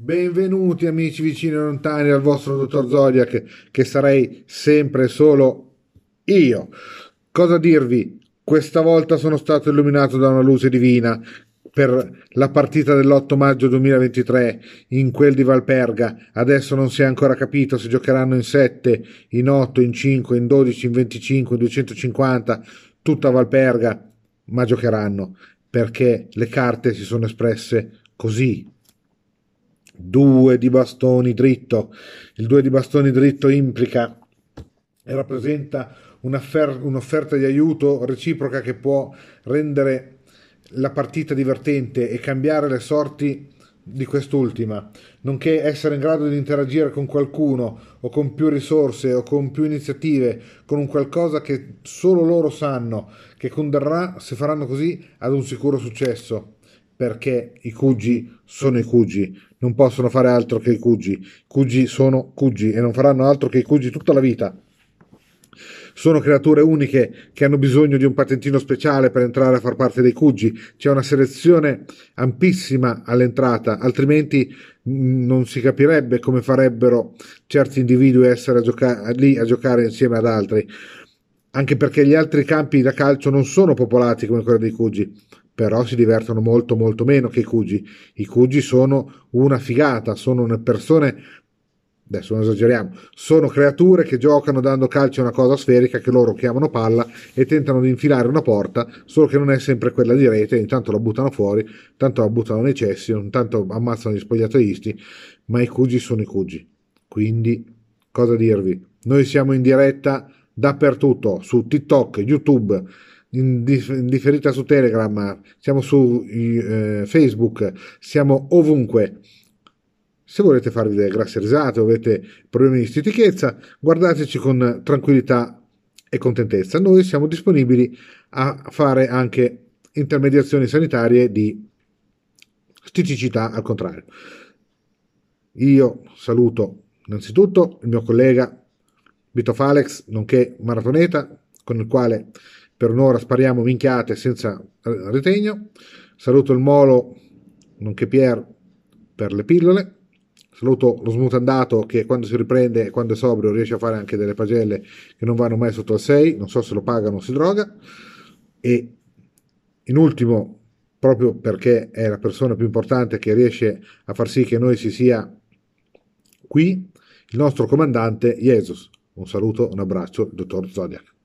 Benvenuti amici vicini e lontani al vostro dottor Zodiac, che sarei sempre solo io. Cosa dirvi? Questa volta sono stato illuminato da una luce divina per la partita dell'8 maggio 2023 in quel di Valperga. Adesso non si è ancora capito se giocheranno in 7, in 8, in 5, in 12, in 25, in 250, tutta Valperga, ma giocheranno perché le carte si sono espresse così due di bastoni dritto. Il due di bastoni dritto implica e rappresenta un'offerta di aiuto reciproca che può rendere la partita divertente e cambiare le sorti di quest'ultima, nonché essere in grado di interagire con qualcuno o con più risorse o con più iniziative, con un qualcosa che solo loro sanno, che condurrà, se faranno così, ad un sicuro successo perché i cugi sono i cugi, non possono fare altro che i cugi. I cugi sono cugi e non faranno altro che i cugi tutta la vita. Sono creature uniche che hanno bisogno di un patentino speciale per entrare a far parte dei cugi. C'è una selezione ampissima all'entrata, altrimenti mm, non si capirebbe come farebbero certi individui a essere a giocare, lì a giocare insieme ad altri. Anche perché gli altri campi da calcio non sono popolati come quelli dei cugi però si divertono molto molto meno che i Cugi. I Cugi sono una figata, sono persone, adesso non esageriamo, sono creature che giocano dando calcio a una cosa sferica che loro chiamano palla e tentano di infilare una porta, solo che non è sempre quella di rete, intanto la buttano fuori, tanto la buttano nei cessi, intanto ammazzano gli spogliatoi, ma i Cugi sono i Cugi. Quindi, cosa dirvi? Noi siamo in diretta dappertutto, su TikTok, YouTube, in, differita su Telegram, siamo su eh, Facebook, siamo ovunque. Se volete farvi delle grasse risate o avete problemi di stitichezza, guardateci con tranquillità e contentezza. Noi siamo disponibili a fare anche intermediazioni sanitarie di stiticità al contrario. Io saluto innanzitutto il mio collega Vito Falex, nonché maratoneta, con il quale per un'ora spariamo minchiate senza ritegno. Saluto il Molo, nonché Pier, per le pillole. Saluto lo smutandato che quando si riprende e quando è sobrio riesce a fare anche delle pagelle che non vanno mai sotto al 6, non so se lo pagano o si droga. E in ultimo, proprio perché è la persona più importante che riesce a far sì che noi si sia qui, il nostro comandante Jesus. Un saluto, un abbraccio, dottor Zodiac.